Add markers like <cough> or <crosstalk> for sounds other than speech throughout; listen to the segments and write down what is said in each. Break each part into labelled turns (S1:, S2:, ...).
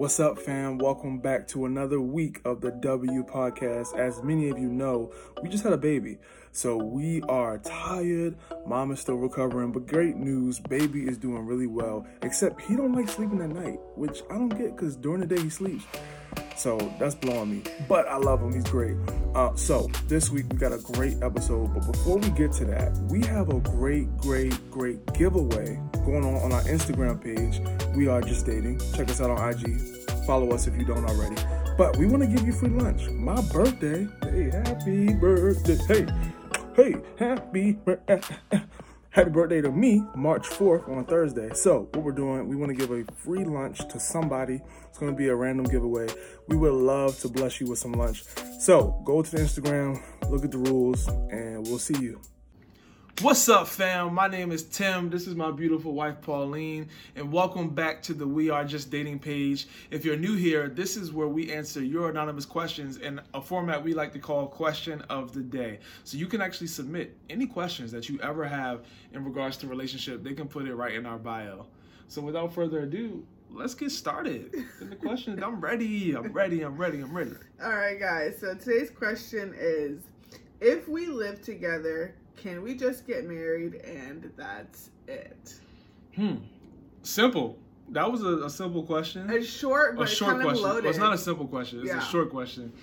S1: What's up, fam? Welcome back to another week of the W podcast. As many of you know, we just had a baby. So we are tired. Mom is still recovering, but great news, baby is doing really well. Except he don't like sleeping at night, which I don't get because during the day he sleeps. So that's blowing me. But I love him. He's great. Uh, so this week we got a great episode. But before we get to that, we have a great, great, great giveaway going on on our Instagram page. We are just dating. Check us out on IG. Follow us if you don't already. But we want to give you free lunch. My birthday. Hey, happy birthday. Hey, hey, happy birthday. <laughs> Happy birthday to me, March 4th on Thursday. So, what we're doing, we want to give a free lunch to somebody. It's going to be a random giveaway. We would love to bless you with some lunch. So, go to the Instagram, look at the rules, and we'll see you. What's up, fam? My name is Tim. This is my beautiful wife, Pauline, and welcome back to the We Are Just Dating page. If you're new here, this is where we answer your anonymous questions in a format we like to call Question of the Day. So you can actually submit any questions that you ever have in regards to relationship. They can put it right in our bio. So without further ado, let's get started. The question I'm ready. I'm ready. I'm ready. I'm ready.
S2: All right, guys. So today's question is if we live together, can we just get married and that's it?
S1: Hmm. Simple. That was a, a simple question.
S2: It's short, but
S1: a short
S2: kind
S1: question.
S2: of loaded.
S1: Well, it's not a simple question. It's
S2: Yeah.
S1: a short question. <sighs>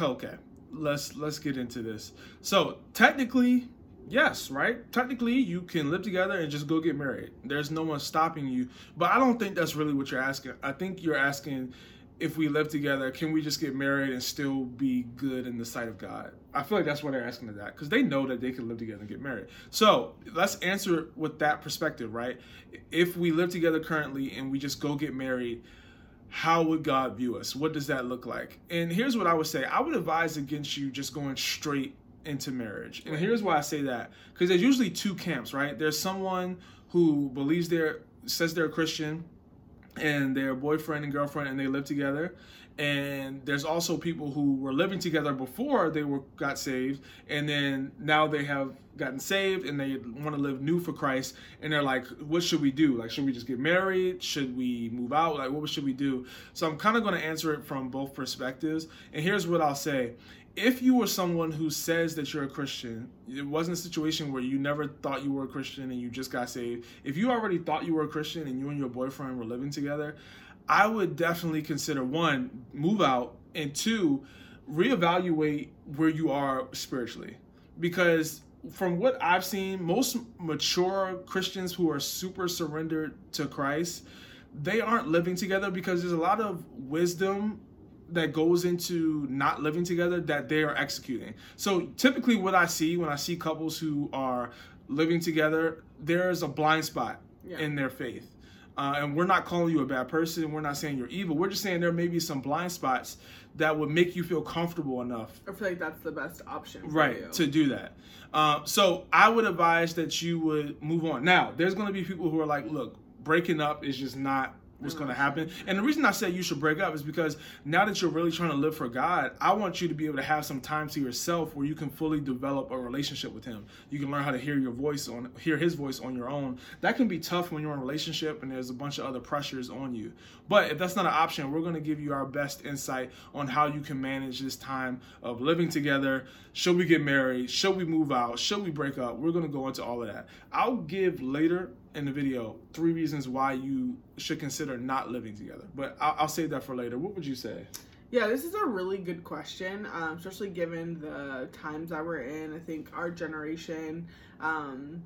S1: Okay. Let's let's get into this. So technically, yes, right? Technically, you can live together and just go get married. There's no one stopping you. But I don't think that's really what you're asking. I think you're asking if we live together, can we just get married and still be good in the sight of God? I feel like that's what they're asking to that because they know that they can live together and get married. So let's answer it with that perspective, right? If we live together currently and we just go get married, how would God view us? What does that look like? And here's what I would say I would advise against you just going straight into marriage. And here's why I say that because there's usually two camps, right? There's someone who believes they're, says they're a Christian and they're boyfriend and girlfriend and they live together and there's also people who were living together before they were got saved and then now they have gotten saved and they want to live new for Christ and they're like what should we do? Like should we just get married? Should we move out? Like what should we do? So I'm kind of going to answer it from both perspectives. And here's what I'll say. If you were someone who says that you're a Christian, it wasn't a situation where you never thought you were a Christian and you just got saved. If you already thought you were a Christian and you and your boyfriend were living together, I would definitely consider one, move out, and two, reevaluate where you are spiritually. Because from what I've seen, most mature Christians who are super surrendered to Christ, they aren't living together because there's a lot of wisdom that goes into not living together that they are executing. So typically what I see when I see couples who are living together, there's a blind spot
S2: Yeah.
S1: in their faith. Uh, and we're not calling you a bad person. We're not saying you're evil. We're just saying there may be some blind spots that would make you feel comfortable enough
S2: I feel like that's the best option. For
S1: right to do that uh, so i would advise that you would move on now there's going to be people who are like look breaking up is just not what's going to happen. And the reason i say you should break up is because now that you're really trying to live for god i want you to be able to have some time to yourself where you can fully develop a relationship with him. You can learn how to hear your voice on hear his voice on your own. That can be tough when you're in a relationship and there's a bunch of other pressures on you. But if that's not an option we're going to give you our best insight on how you can manage this time of living together. Should we get married? Should we move out? Should we break up? We're going to go into all of that. I'll give later in the video three reasons why you should consider not living together but i'll, I'll save that for later what would you say
S2: Yeah, this is a really good question, um, especially given the times that we're in. I think our generation um,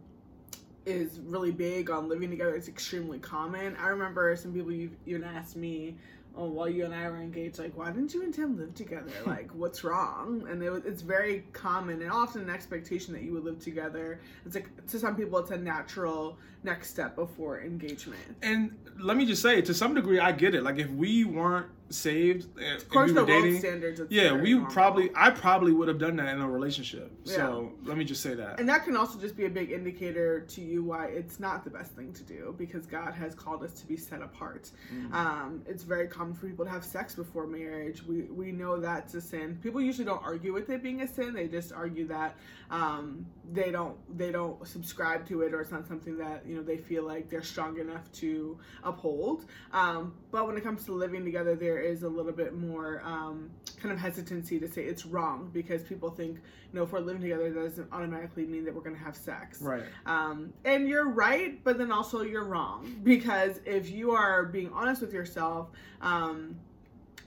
S2: is really big on living together. It's extremely common. I remember some people even asked me oh, while you and I were engaged, like, why didn't you and Tim live together? <laughs> Like, what's wrong? And it, was- it's very common and often an expectation that you would live together. It's like to some people, it's a natural next step before engagement.
S1: and let me just say to some degree i get it like if we weren't saved and,
S2: Of course,
S1: we
S2: the world
S1: dating,
S2: standards.
S1: yeah, we
S2: normal.
S1: probably I probably would have done that in a relationship. yeah. So let me just say that.
S2: And that can also just be a big indicator to you why it's not the best thing to do because God has called us to be set apart.
S1: Mm-hmm.
S2: Um, it's very common for people to have sex before marriage. We we know that's a sin. People usually don't argue with it being a sin. They just argue that um, they don't they don't subscribe to it or it's not something that you know they feel like they're strong enough to uphold. Um, but when it comes to living together, there is a little bit more um, kind of hesitancy to say it's wrong because people think you know if we're living together that doesn't automatically mean that we're going to have sex.
S1: Right.
S2: Um, and you're right, but then also you're wrong because if you are being honest with yourself, um,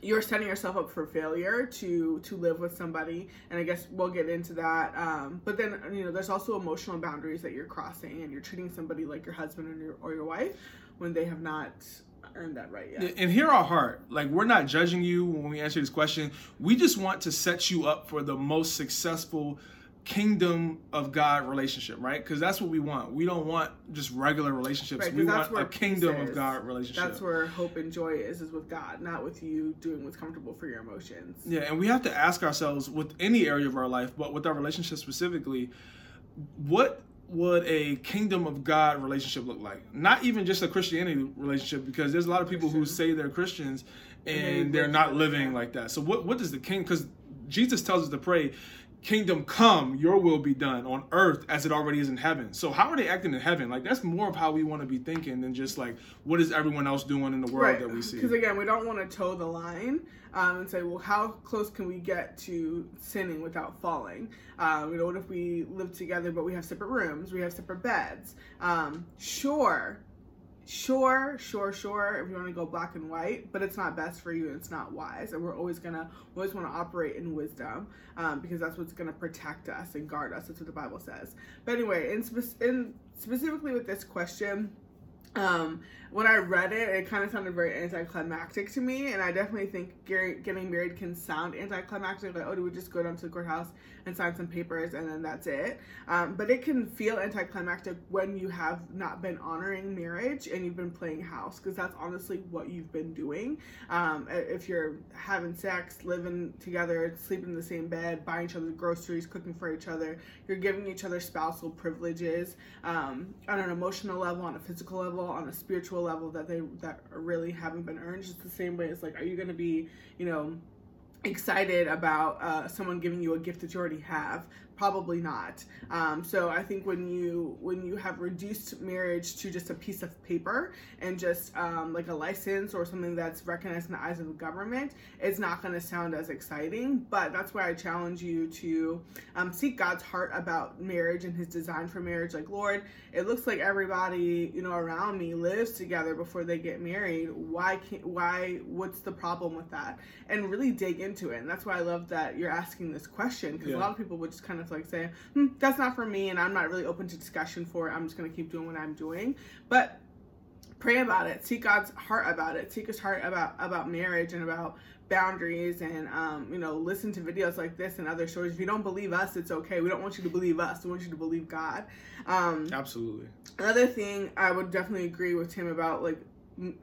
S2: you're setting yourself up for failure to to live with somebody, and I guess we'll get into that. Um, but then you know, there's also emotional boundaries that you're crossing, and you're treating somebody like your husband or your or your wife when they have not earned that right yet.
S1: And hear our heart. Like we're not judging you when we answer this question. We just want to set you up for the most successful kingdom of God relationship, right? Because that's what we want. We don't want just regular relationships.
S2: Right,
S1: we want a kingdom
S2: peace
S1: of. God relationship.
S2: That's where hope and joy is, is with God, not with you doing what's comfortable for your emotions.
S1: Yeah, and we have to ask ourselves with any area of our life, but with our relationship specifically, what would a kingdom of God relationship look like? Not even just a Christianity relationship, because there's a lot of people who say they're Christians
S2: And
S1: and
S2: they
S1: they're not living like that. So what what does the king? Because Jesus tells us to pray, "Kingdom come, Your will be done on earth as it already is in heaven." So how are they acting in heaven? Like that's more of how we want to be thinking than just like what is everyone else doing in the world that we see.
S2: Because again, we don't want to toe the line um, and say, well, how close can we get to sinning without falling? Um, you know, what if we live together but we have separate rooms, we have separate beds? Um, sure, sure, sure, sure. If you want to go black and white, but it's not best for you and it's not wise. And we're always gonna always want to operate in wisdom um, because that's what's gonna protect us and guard us. That's what the Bible says. But anyway, in, spe- in specifically with this question um, when I read it, it kind of sounded very anticlimactic to me, and I definitely think getting married can sound anticlimactic. Like, oh, do we just go down to the courthouse and sign some papers and then that's it? Um, but it can feel anticlimactic when you have not been honoring marriage and you've been playing house, because that's honestly what you've been doing. Um, if you're having sex, living together, sleeping in the same bed, buying each other groceries, cooking for each other, you're giving each other spousal privileges um, on an emotional level, on a physical level, on a spiritual level that they that really haven't been earned. Just the same way as like, are you going to be, you know, excited about uh, someone giving you a gift that you already have? Probably not. Um, so I think when you when you have reduced marriage to just a piece of paper and just um, like a license or something that's recognized in the eyes of the government, it's not going to sound as exciting. But that's why I challenge you to um, seek God's heart about marriage and His design for marriage. Like Lord, it looks like everybody you know around me lives together before they get married. Why can't? Why? What's the problem with that? And really dig into it. And that's why I love that you're asking this question because
S1: Yeah.
S2: a lot of people would just kind of like say, hmm, "That's not for me," and I'm not really open to discussion for it. I'm just gonna keep doing what I'm doing. But pray about it seek god's heart about it seek his heart about about marriage and about boundaries and um, you know listen to videos like this and other stories if you don't believe us it's okay we don't want you to believe us we want you to believe god um,
S1: Absolutely.
S2: another thing i would definitely agree with tim about like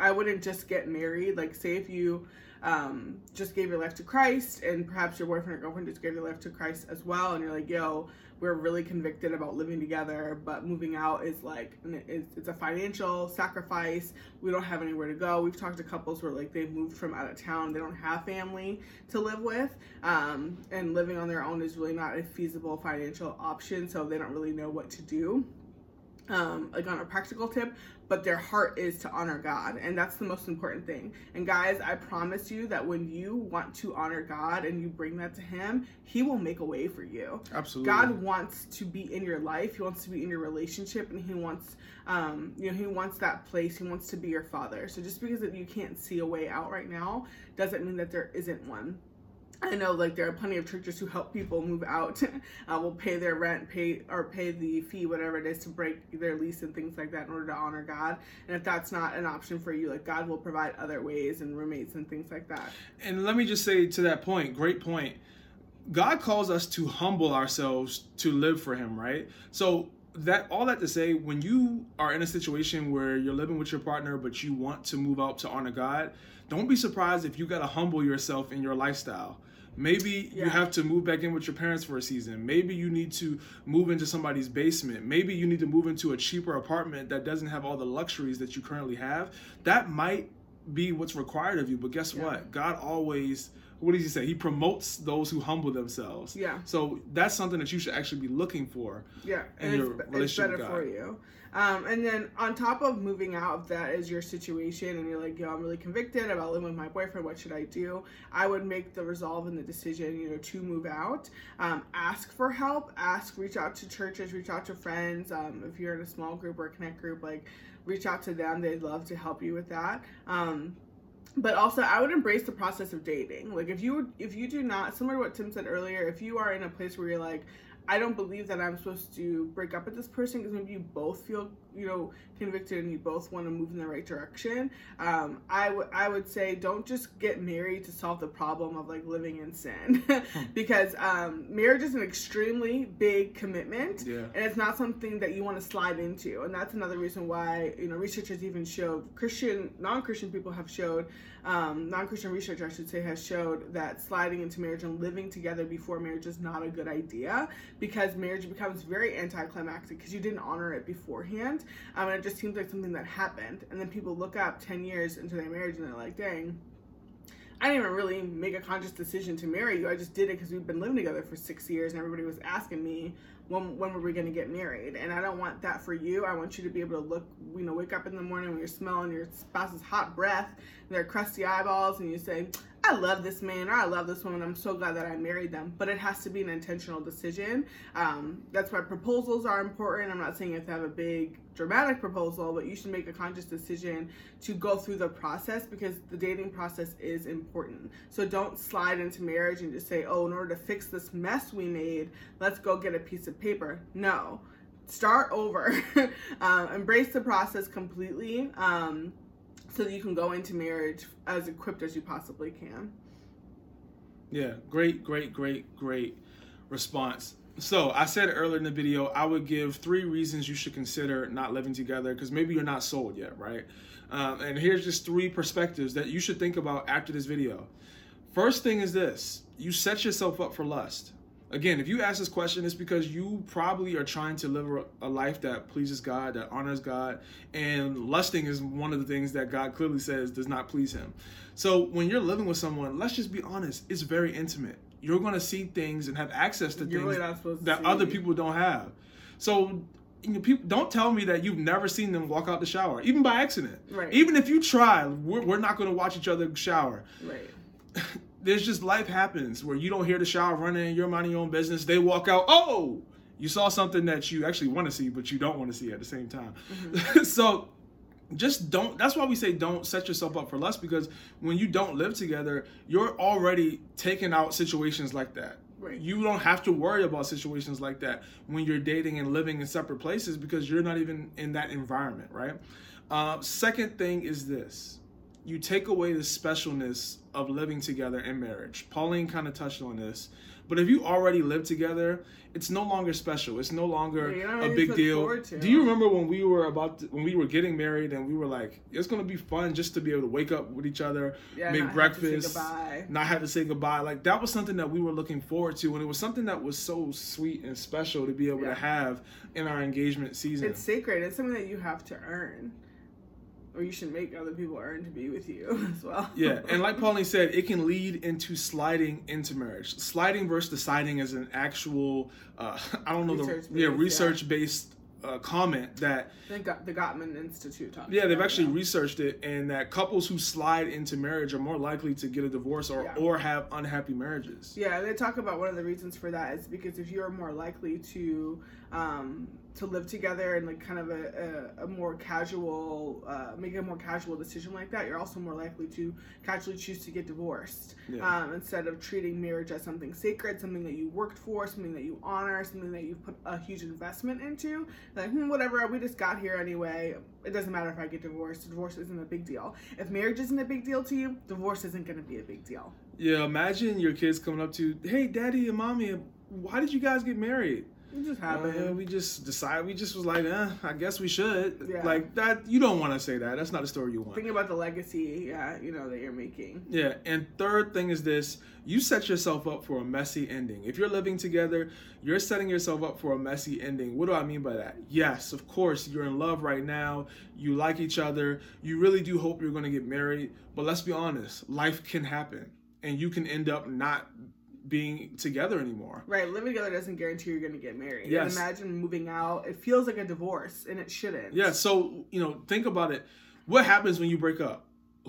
S2: i wouldn't just get married. Like say if you um, just gave your life to christ and perhaps your boyfriend or girlfriend just gave their life to christ as well and you're like yo we're really convicted about living together but moving out is like it's, a financial sacrifice. We don't have anywhere to go. We've talked to couples where like they've moved from out of town. They don't have family to live with um, and living on their own is really not a feasible financial option so they don't really know what to do. Um, like on a practical tip, but their heart is to honor God, and that's the most important thing. And guys, I promise you that when you want to honor God and you bring that to Him, He will make a way for you.
S1: Absolutely.
S2: God wants to be in your life. He wants to be in your relationship, and He wants, um, you know, He wants that place. He wants to be your Father. So just because you can't see a way out right now doesn't mean that there isn't one. I know like there are plenty of churches who help people move out, <laughs> uh, will pay their rent, pay or pay the fee, whatever it is, to break their lease and things like that in order to honor God. And if that's not an option for you, like God will provide other ways and roommates and things like that.
S1: And let me just say to that point, great point. God calls us to humble ourselves to live for Him, right? So that all that to say, when you are in a situation where you're living with your partner, but you want to move out to honor God, don't be surprised if you got to humble yourself in your lifestyle. Maybe yeah. you have to move back in with your parents for a season. Maybe you need to move into somebody's basement. Maybe you need to move into a cheaper apartment that doesn't have all the luxuries that you currently have. That might be what's required of you. But guess yeah. what? God always what does he say? He promotes those who humble themselves.
S2: Yeah.
S1: So that's something that you should actually be looking for.
S2: Yeah, and it's, it's, better for you. Um, and then on top of moving out, if that is your situation and you're like, yo, I'm really convicted about living with my boyfriend, what should I do? I would make the resolve and the decision, you know, to move out. Um, ask for help. Ask, reach out to churches, reach out to friends. Um, if you're in a small group or a connect group, like reach out to them. They'd love to help you with that. Um, but also I would embrace the process of dating. Like if you if you do not similar to what Tim said earlier, if you are in a place where you're like, I don't believe that I'm supposed to break up with this person because maybe you both feel, you know, convicted and you both want to move in the right direction. Um, I would I would say don't just get married to solve the problem of like living in sin, <laughs> because um, marriage is an extremely big commitment,
S1: yeah.
S2: and it's not something that you want to slide into. And that's another reason why you know researchers even showed Christian non-Christian people have showed um, non-Christian research, I should say, has showed that sliding into marriage and living together before marriage is not a good idea because marriage becomes very anticlimactic because you didn't honor it beforehand, um, and it just seems like something that happened. And then people look up ten years into their marriage and they're like, "Dang." I didn't even really make a conscious decision to marry you. I just did it because we've been living together for six years, and everybody was asking me when when were we going to get married. And I don't want that for you. I want you to be able to look, you know, wake up in the morning when you're smelling your spouse's hot breath, and their crusty eyeballs, and you say, I love this man or I love this woman. I'm so glad that I married them. But it has to be an intentional decision. Um, that's why proposals are important. I'm not saying you have to have a big dramatic proposal, but you should make a conscious decision to go through the process because the dating process is important. So don't slide into marriage and just say, oh, in order to fix this mess we made, let's go get a piece of paper. No. Start over. <laughs> uh, embrace the process completely. Um, so that you can go into marriage as equipped as you possibly can.
S1: Yeah, great, great, great, great response. So I said earlier in the video, I would give three reasons you should consider not living together because maybe you're not sold yet, right? Um, and here's just three perspectives that you should think about after this video. First thing is this: you set yourself up for lust again, if you ask this question, it's because you probably are trying to live a life that pleases God, that honors God, and lusting is one of the things that God clearly says does not please Him. So when you're living with someone, let's just be honest, it's very intimate. You're going to see things and have access to
S2: you're
S1: things that other people don't have. So you know, people don't tell me that you've never seen them walk out the shower, even by accident.
S2: Right.
S1: Even if you try, we're, we're not going to watch each other shower.
S2: Right. <laughs>
S1: there's just life happens where you don't hear the shower running, you're minding your own business. They walk out, oh, you saw something that you actually want to see, but you don't want to see at the same time. Mm-hmm. <laughs> so just don't that's why we say don't set yourself up for lust because when you don't live together you're already taking out situations like that
S2: right.
S1: you don't have to worry about situations like that when you're dating and living in separate places because you're not even in that environment right uh, second thing is this you take away the specialness of living together in marriage. Pauline kind of touched on this. But if you already live together, it's no longer special. It's no longer
S2: yeah,
S1: a big deal. Do you remember when we were about to, when we were getting married and we were like, it's gonna be fun just to be able to wake up with each other,
S2: yeah,
S1: make breakfast,
S2: have
S1: not have to say goodbye. Like that was something that we were looking forward to, and it was something that was so sweet and special to be able
S2: yeah.
S1: to have in our engagement season.
S2: It's sacred. It's something that you have to earn or you should make other people earn to be with you <laughs> as well.
S1: yeah, and like Pauline said, it can lead into sliding into marriage. Sliding versus deciding is an actual, uh, <laughs> I don't know
S2: research
S1: the yeah research based uh, comment that
S2: the, the Gottman Institute.
S1: Yeah, they've actually that. researched it, and that couples who slide into marriage are more likely to get a divorce or
S2: yeah.
S1: or have unhappy marriages.
S2: Yeah, they talk about one of the reasons for that is because if you're more likely to um, to live together and like kind of a, a, a more casual uh, make a more casual decision like that you're also more likely to casually choose to get divorced
S1: yeah.
S2: um, instead of treating marriage as something sacred something that you worked for something that you honor something that you put a huge investment into. Like hmm, whatever we just got here anyway. It doesn't matter if i get divorced. Divorce isn't a big deal. If marriage isn't a big deal to you divorce isn't going to be a big deal.
S1: Yeah imagine your kids coming up to hey daddy and mommy why did you guys get married
S2: It just
S1: Uh,
S2: happened.
S1: we just decided. We just was like, eh, I guess we should.
S2: Yeah.
S1: Like that. You don't want to say that. That's not a story you want.
S2: Think about the legacy, yeah, you know, that you're making.
S1: Yeah, and third thing is this you set yourself up for a messy ending. If you're living together, you're setting yourself up for a messy ending. What do I mean by that? Yes, of course, you're in love right now, you like each other, you really do hope you're going to get married, but let's be honest, life can happen, and you can end up not being together anymore.
S2: Right, living together doesn't guarantee you're going to get married.
S1: Yes.
S2: And imagine moving out. It feels like a divorce, and it shouldn't.
S1: Yeah, so, you know, think about it. What happens when you break up?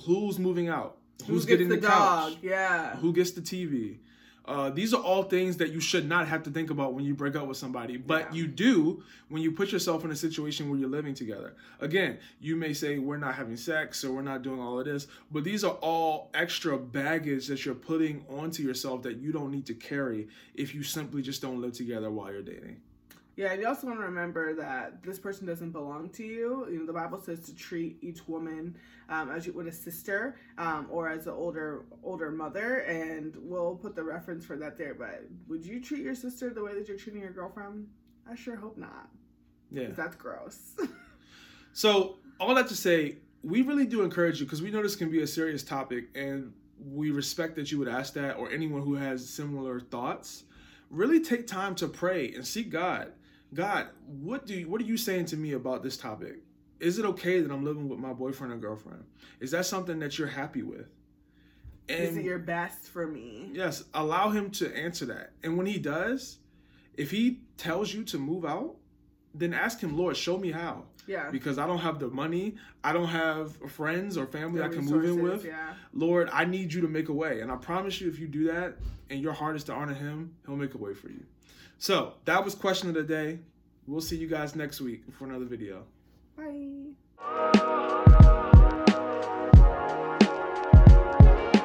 S1: Who's moving out?
S2: Who
S1: Who's
S2: gets
S1: getting
S2: the,
S1: the,
S2: dog?
S1: couch?
S2: Yeah.
S1: who gets the TV. Uh, these are all things that you should not have to think about when you break up with somebody, but
S2: Yeah.
S1: you do when you put yourself in a situation where you're living together. Again, you may say we're not having sex or we're not doing all of this, but these are all extra baggage that you're putting onto yourself that you don't need to carry if you simply just don't live together while you're dating.
S2: Yeah, and you also want to remember that this person doesn't belong to you. You know, the Bible says to treat each woman um, as you would a sister um, or as an older older mother, and we'll put the reference for that there. But would you treat your sister the way that you're treating your girlfriend? I sure hope not.
S1: Yeah.
S2: That's gross. <laughs>
S1: So, all that to say, we really do encourage you because we know this can be a serious topic and we respect that you would ask that or anyone who has similar thoughts. Really take time to pray and seek God. God, what do you, what are you saying to me about this topic? Is it okay that I'm living with my boyfriend or girlfriend? Is that something that you're happy with?
S2: Is it your best for me?
S1: Yes, allow him to answer that. And when he does, if he tells you to move out, then ask him, Lord, show me how.
S2: Yeah.
S1: Because I don't have the money, I don't have friends or family
S2: The
S1: I can move in with.
S2: Yeah.
S1: Lord, I need you to make a way. And I promise you, if you do that and your heart is to honor him, he'll make a way for you. So that was question of the day. We'll see you guys next week for another video.
S2: Bye.